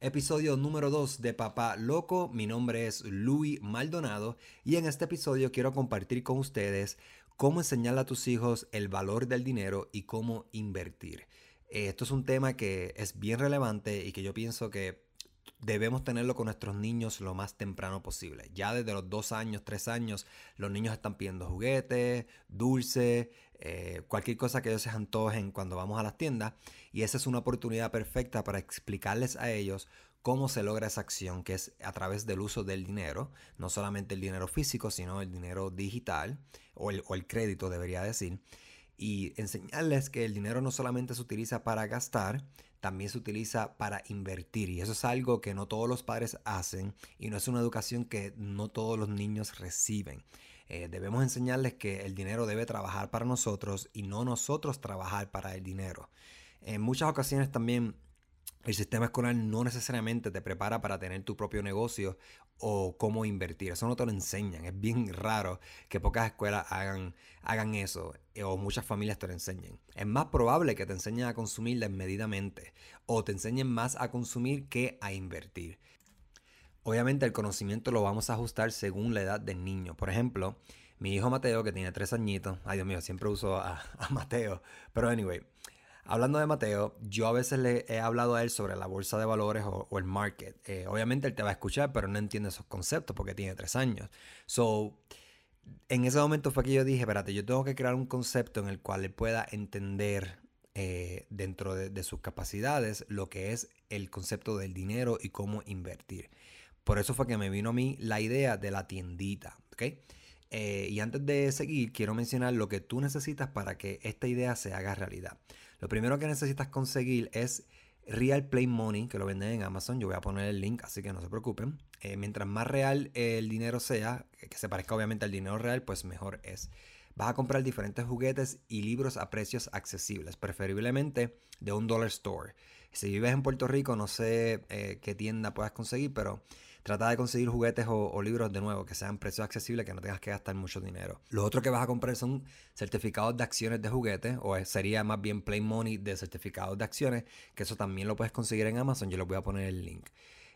Episodio número 2 de Papá Loco, mi nombre es Luis Maldonado y en este episodio quiero compartir con ustedes cómo enseñarle a tus hijos el valor del dinero y cómo invertir. Eh, esto es un tema que es bien relevante y que yo pienso que debemos tenerlo con nuestros niños lo más temprano posible. Ya desde los dos años, tres años, los niños están pidiendo juguetes, dulces, eh, cualquier cosa que ellos se antojen cuando vamos a las tiendas. Y esa es una oportunidad perfecta para explicarles a ellos cómo se logra esa acción, que es a través del uso del dinero, no solamente el dinero físico, sino el dinero digital o el, o el crédito, debería decir y enseñarles que el dinero no solamente se utiliza para gastar, también se utiliza para invertir. Y eso es algo que no todos los padres hacen y no es una educación que no todos los niños reciben. Eh, debemos enseñarles que el dinero debe trabajar para nosotros y no nosotros trabajar para el dinero. En muchas ocasiones también el sistema escolar no necesariamente te prepara para tener tu propio negocio o cómo invertir. Eso no te lo enseñan. Es bien raro que pocas escuelas hagan, hagan eso eh, o muchas familias te lo enseñen. Es más probable que te enseñen a consumir desmedidamente o te enseñen más a consumir que a invertir. Obviamente el conocimiento lo vamos a ajustar según la edad del niño. Por ejemplo, mi hijo Mateo, que tiene tres añitos, ay Dios mío, siempre uso a, Mateo, pero anyway, Hablando de Mateo, yo a veces le he hablado a él sobre la bolsa de valores o, el market. Eh, obviamente él te va a escuchar, pero no entiende esos conceptos porque tiene tres años. So, en ese momento fue que yo dije, espérate, yo tengo que crear un concepto en el cual él pueda entender eh, dentro de, sus capacidades lo que es el concepto del dinero y cómo invertir. Por eso fue que me vino a mí la idea de la tiendita. Eh, y antes de seguir, quiero mencionar lo que tú necesitas para que esta idea se haga realidad. Lo primero que necesitas conseguir es Real Play Money, que lo venden en Amazon. Yo voy a poner el link, así que no se preocupen. Eh, mientras más real el dinero sea, que se parezca obviamente al dinero real, pues mejor es. Vas a comprar diferentes juguetes y libros a precios accesibles, preferiblemente de un dollar store. Si vives en Puerto Rico, no sé eh, qué tienda puedas conseguir, pero trata de conseguir juguetes o, libros de nuevo que sean precios accesibles, que no tengas que gastar mucho dinero. Lo otro que vas a comprar son certificados de acciones de juguetes, o sería más bien Play Money de certificados de acciones, que eso también lo puedes conseguir en Amazon. Yo les voy a poner el link.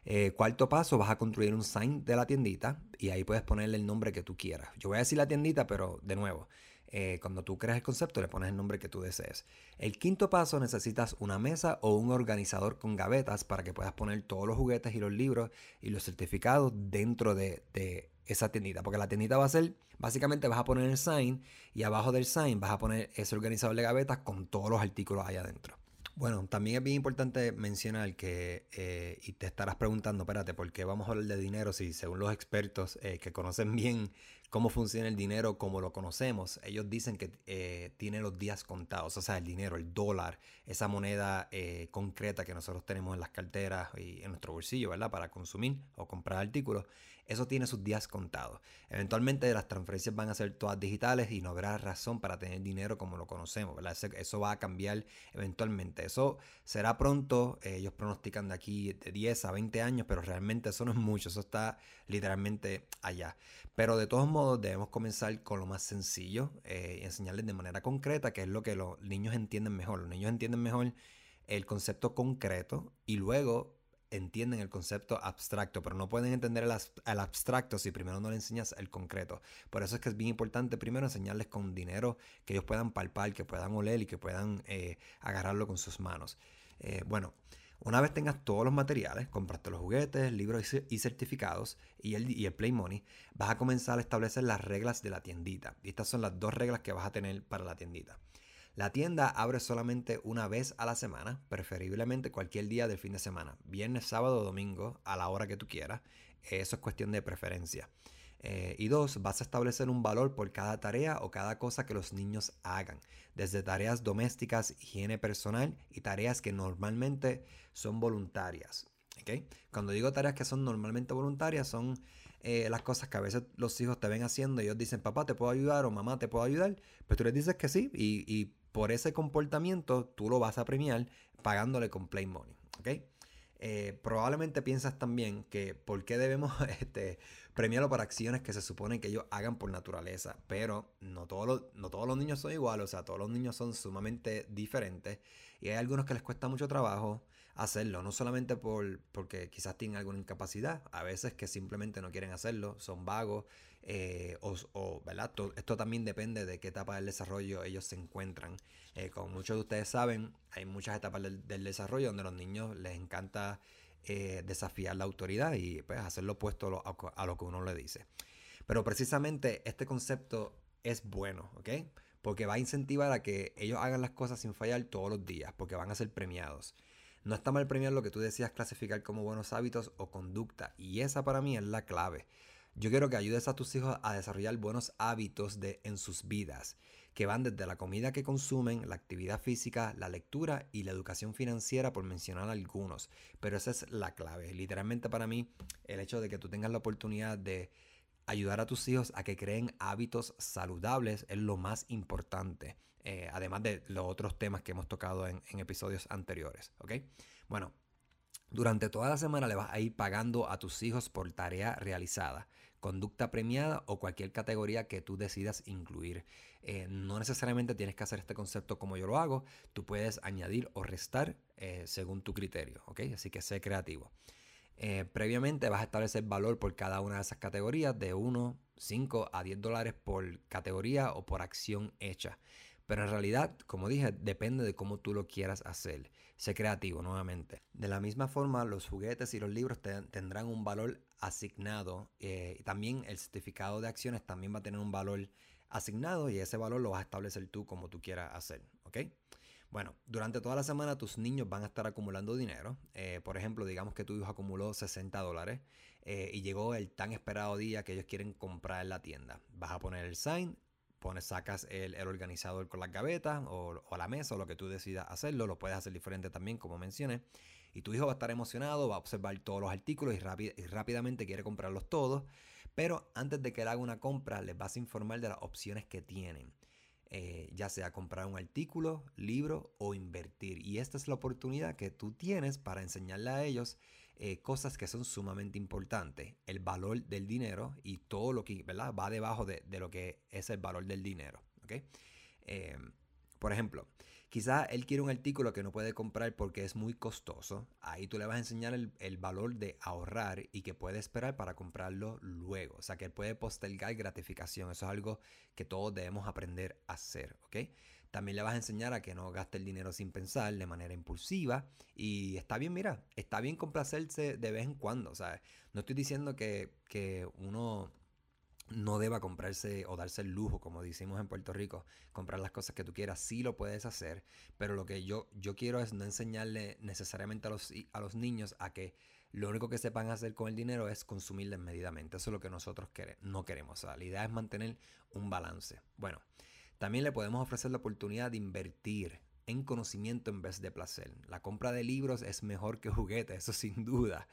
Eh, cuarto paso, vas a construir un sign de la tiendita y ahí puedes ponerle el nombre que tú quieras. Yo voy a decir la tiendita, pero de nuevo, eh, cuando tú creas el concepto le pones el nombre que tú desees. El quinto paso necesitas una mesa o un organizador con gavetas para que puedas poner todos los juguetes y los libros y los certificados dentro de, esa tiendita. Porque la tiendita va a ser, básicamente vas a poner el sign y abajo del sign vas a poner ese organizador de gavetas con todos los artículos ahí adentro. Bueno, también es bien importante mencionar que, eh, y te estarás preguntando, espérate, ¿por qué vamos a hablar de dinero si según los expertos eh, que conocen bien cómo funciona el dinero como lo conocemos, ellos dicen que eh, tiene los días contados, o sea, el dinero, el dólar, esa moneda concreta que nosotros tenemos en las carteras y en nuestro bolsillo, ¿verdad? Para consumir o comprar artículos, eso tiene sus días contados. Eventualmente las transferencias van a ser todas digitales y no habrá razón para tener dinero como lo conocemos. Eso va a cambiar eventualmente. Eso será pronto, eh, ellos pronostican de aquí de 10 a 20 años, pero realmente eso no es mucho, eso está literalmente allá. Pero de todos modos debemos comenzar con lo más sencillo eh, y enseñarles de manera concreta, que es lo que los niños entienden mejor. Los niños entienden mejor el concepto concreto y luego entienden el concepto abstracto, pero no pueden entender el, abstracto si primero no le enseñas el concreto. Por eso es que es bien importante primero enseñarles con dinero que ellos puedan palpar, que puedan oler y que puedan eh, agarrarlo con sus manos. Eh, bueno, una vez tengas todos los materiales, compraste los juguetes, libros y certificados y el, y el Play Money, vas a comenzar a establecer las reglas de la tiendita. Y estas son las dos reglas que vas a tener para la tiendita. La tienda abre solamente una vez a la semana, preferiblemente cualquier día del fin de semana, viernes, sábado o domingo, a la hora que tú quieras. Eso es cuestión de preferencia. Eh, y dos, vas a establecer un valor por cada tarea o cada cosa que los niños hagan, desde tareas domésticas, higiene personal y tareas que normalmente son voluntarias. Cuando digo tareas que son normalmente voluntarias, son eh, las cosas que a veces los hijos te ven haciendo y ellos dicen, papá, ¿te puedo ayudar? o mamá, ¿te puedo ayudar? Pero tú les dices que sí y por ese comportamiento tú lo vas a premiar pagándole con Play Money. ¿ok? Eh, probablemente piensas también que por qué debemos este, premiarlo por acciones que se supone que ellos hagan por naturaleza, pero no todos, los, no todos los niños son iguales, o sea, todos los niños son sumamente diferentes y hay algunos que les cuesta mucho trabajo, hacerlo, no solamente por, porque quizás tienen alguna incapacidad, a veces que simplemente no quieren hacerlo, son vagos, eh, o, esto también depende de qué etapa del desarrollo ellos se encuentran. Eh, como muchos de ustedes saben, hay muchas etapas del, desarrollo donde a los niños les encanta eh, desafiar la autoridad y pues, hacer lo opuesto a lo que uno le dice. Pero precisamente este concepto es bueno, ¿ok? Porque va a incentivar a que ellos hagan las cosas sin fallar todos los días, porque van a ser premiados. No está mal premiar lo que tú decías clasificar como buenos hábitos o conducta, y esa para mí es la clave. Yo quiero que ayudes a tus hijos a desarrollar buenos hábitos de, en sus vidas, que van desde la comida que consumen, la actividad física, la lectura y la educación financiera, por mencionar algunos. Pero esa es la clave. Literalmente para mí, el hecho de que tú tengas la oportunidad de ayudar a tus hijos a que creen hábitos saludables es lo más importante. Eh, además de los otros temas que hemos tocado en, episodios anteriores. ¿ok? Bueno, durante toda la semana le vas a ir pagando a tus hijos por tarea realizada, conducta premiada o cualquier categoría que tú decidas incluir. Eh, no necesariamente tienes que hacer este concepto como yo lo hago, tú puedes añadir o restar eh, según tu criterio, ¿ok? Así que sé creativo. Eh, previamente vas a establecer valor por cada una de esas categorías de 1, 5 a 10 dólares por categoría o por acción hecha. Pero en realidad, como dije, depende de cómo tú lo quieras hacer. Sé creativo nuevamente. De la misma forma, los juguetes y los libros tendrán un valor asignado. Eh, también el certificado de acciones también va a tener un valor asignado y ese valor lo vas a establecer tú como tú quieras hacer. ¿Ok? Bueno, durante toda la semana tus niños van a estar acumulando dinero. Eh, por ejemplo, digamos que tu hijo acumuló 60 dólares eh, y llegó el tan esperado día que ellos quieren comprar en la tienda. Vas a poner el sign, pones, sacas el, organizador con las gavetas o, la mesa o lo que tú decidas hacerlo. Lo puedes hacer diferente también, como mencioné. Y tu hijo va a estar emocionado, va a observar todos los artículos y, y rápidamente quiere comprarlos todos. Pero antes de que él haga una compra, les vas a informar de las opciones que tienen. Eh, ya sea comprar un artículo, libro o invertir. Y esta es la oportunidad que tú tienes para enseñarle a ellos eh, cosas que son sumamente importantes. El valor del dinero y todo lo que ¿verdad? va debajo de, lo que es el valor del dinero. ¿okay? Eh, por ejemplo, Quizá él quiere un artículo que no puede comprar porque es muy costoso. Ahí tú le vas a enseñar el, valor de ahorrar y que puede esperar para comprarlo luego. O sea, que él puede postergar gratificación. Eso es algo que todos debemos aprender a hacer. También le vas a enseñar a que no gaste el dinero sin pensar de manera impulsiva. Y está bien, mira, está bien complacerse de vez en cuando. O sea, no estoy diciendo que, que uno no deba comprarse o darse el lujo, como decimos en Puerto Rico, comprar las cosas que tú quieras, sí lo puedes hacer, pero lo que yo, yo quiero es no enseñarle necesariamente a los, a los niños a que lo único que sepan hacer con el dinero es consumir desmedidamente. Eso es lo que nosotros no queremos. la idea es mantener un balance. Bueno, también le podemos ofrecer la oportunidad de invertir en conocimiento en vez de placer. La compra de libros es mejor que juguetes, eso sin duda.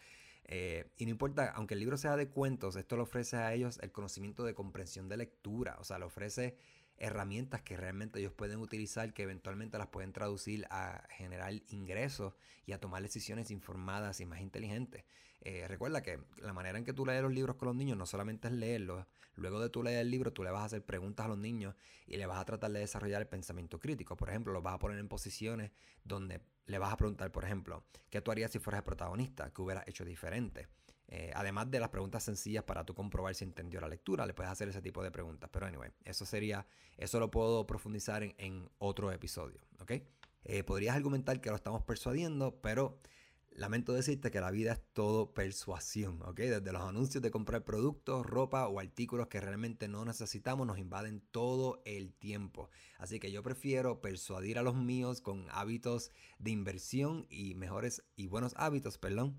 Eh, y no importa, aunque el libro sea de cuentos, esto le ofrece a ellos el conocimiento de comprensión de lectura, o sea, le ofrece herramientas que realmente ellos pueden utilizar, que eventualmente las pueden traducir a generar ingresos y a tomar decisiones informadas y más inteligentes. Eh, recuerda que la manera en que tú lees los libros con los niños no solamente es leerlos, luego de tú leer el libro tú le vas a hacer preguntas a los niños y le vas a tratar de desarrollar el pensamiento crítico. Por ejemplo, los vas a poner en posiciones donde le vas a preguntar, por ejemplo, ¿qué tú harías si fueras el protagonista? ¿Qué hubieras hecho diferente? Eh, además de las preguntas sencillas para tú comprobar si entendió la lectura, le puedes hacer ese tipo de preguntas. Pero anyway, eso sería, eso lo puedo profundizar en, otro episodio, ¿ok? Eh, podrías argumentar que lo estamos persuadiendo, pero lamento decirte que la vida es todo persuasión, ¿ok? Desde los anuncios de comprar productos, ropa o artículos que realmente no necesitamos nos invaden todo el tiempo. Así que yo prefiero persuadir a los míos con hábitos de inversión y mejores y buenos hábitos, perdón,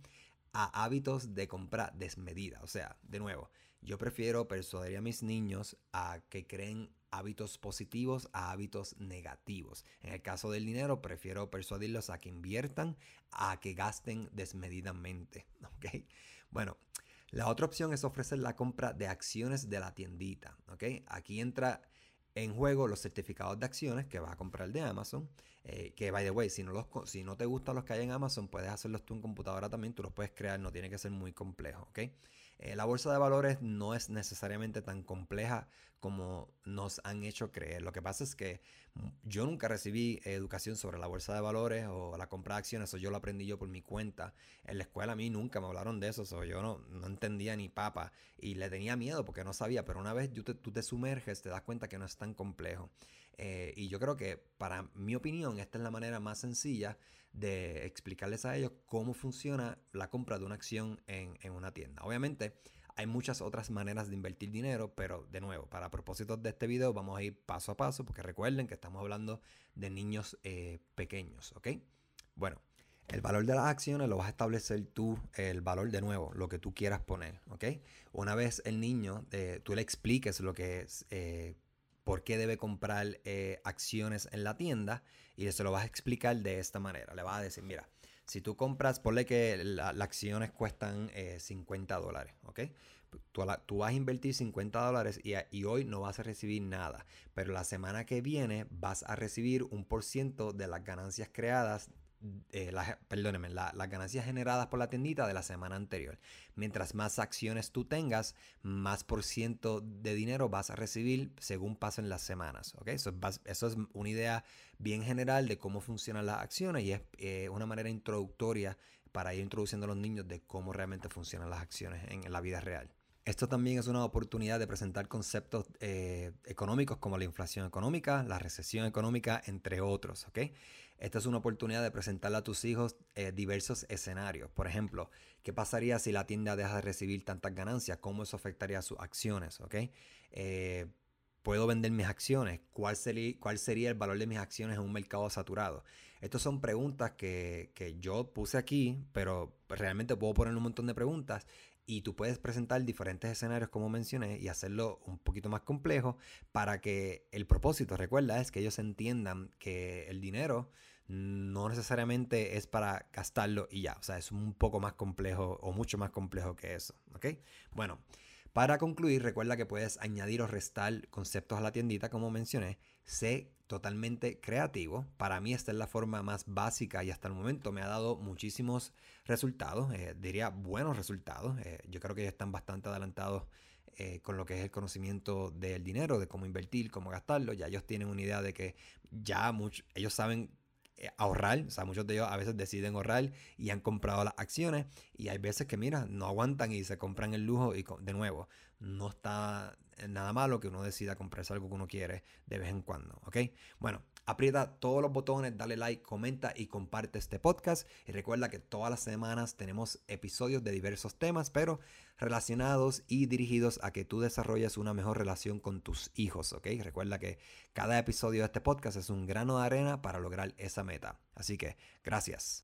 a hábitos de compra desmedida. O sea, de nuevo, yo prefiero persuadir a mis niños a que creen hábitos positivos a hábitos negativos. En el caso del dinero, prefiero persuadirlos a que inviertan, a que gasten desmedidamente. ¿ok? Bueno, la otra opción es ofrecer la compra de acciones de la tiendita. ¿ok? Aquí entra en juego los certificados de acciones que vas a comprar de Amazon Eh, que, by the way, si no, los, si no te gustan los que hay en Amazon, puedes hacerlos tú en computadora también, tú los puedes crear, no tiene que ser muy complejo, ¿ok? Eh, la bolsa de valores no es necesariamente tan compleja como nos han hecho creer. Lo que pasa es que yo nunca recibí educación sobre la bolsa de valores o la compra de acciones, eso yo lo aprendí yo por mi cuenta. En la escuela a mí nunca me hablaron de eso, yo no, no, entendía ni papa y le tenía miedo porque no sabía, pero una vez tú te sumerges, te das cuenta que no es tan complejo. Eh, y yo creo que para mi opinión esta es la manera más sencilla de explicarles a ellos cómo funciona la compra de una acción en, una tienda. Obviamente hay muchas otras maneras de invertir dinero, pero de nuevo, para propósitos de este video vamos a ir paso a paso porque recuerden que estamos hablando de niños eh, pequeños, ¿ok? Bueno, el valor de las acciones lo vas a establecer tú, el valor de nuevo, lo que tú quieras poner, ¿ok? Una vez el niño, eh, tú le expliques lo que es por qué debe comprar eh, acciones en la tienda y se lo vas a explicar de esta manera. Le vas a decir, mira, si tú compras, ponle que las acciones cuestan 50 eh, dólares, ¿ok? Tú, vas a invertir 50 dólares y, hoy no vas a recibir nada, pero la semana que viene vas a recibir un por ciento de las ganancias creadas eh, las, perdónenme, las ganancias generadas por la tiendita de la semana anterior. Mientras más acciones tú tengas, más por ciento de dinero vas a recibir según pasen las semanas. ¿okay? Eso, es, eso es una idea bien general de cómo funcionan las acciones y es eh, una manera introductoria para ir introduciendo a los niños de cómo realmente funcionan las acciones en la vida real. Esto también es una oportunidad de presentar conceptos eh, económicos como la inflación económica, la recesión económica, entre otros. ¿okay? Esta es una oportunidad de presentarle a tus hijos eh, diversos escenarios. Por ejemplo, ¿qué pasaría si la tienda deja de recibir tantas ganancias? ¿Cómo eso afectaría a sus acciones? Eh, ¿Puedo vender mis acciones? ¿Cuál sería, ¿Cuál sería el valor de mis acciones en un mercado saturado? Estas son preguntas que, que yo puse aquí, pero realmente puedo poner un montón de preguntas y tú puedes presentar diferentes escenarios como mencioné y hacerlo un poquito más complejo para que el propósito, recuerda, es que ellos entiendan que el dinero no necesariamente es para gastarlo y ya, o sea, es un poco más complejo o mucho más complejo que eso, ¿ok? Bueno, para concluir, recuerda que puedes añadir o restar conceptos a la tiendita, como mencioné. Sé totalmente creativo. Para mí esta es la forma más básica y hasta el momento me ha dado muchísimos resultados, eh, diría buenos resultados. Eh, yo creo que ellos están bastante adelantados eh, con lo que es el conocimiento del dinero, de cómo invertir, cómo gastarlo. Ya ellos tienen una idea de que ya ellos saben ahorrar, o sea, muchos de ellos a veces deciden ahorrar y han comprado las acciones y hay veces que, mira, no aguantan y se compran el lujo y de nuevo, no está nada malo que uno decida comprarse algo que uno quiere de vez en cuando, ¿ok? Bueno, Aprieta todos los botones, dale like, comenta y comparte este podcast. Y recuerda que todas las semanas tenemos episodios de diversos temas, pero relacionados y dirigidos a que tú desarrolles una mejor relación con tus hijos, ¿ok? Recuerda que cada episodio de este podcast es un grano de arena para lograr esa meta. Así que, gracias.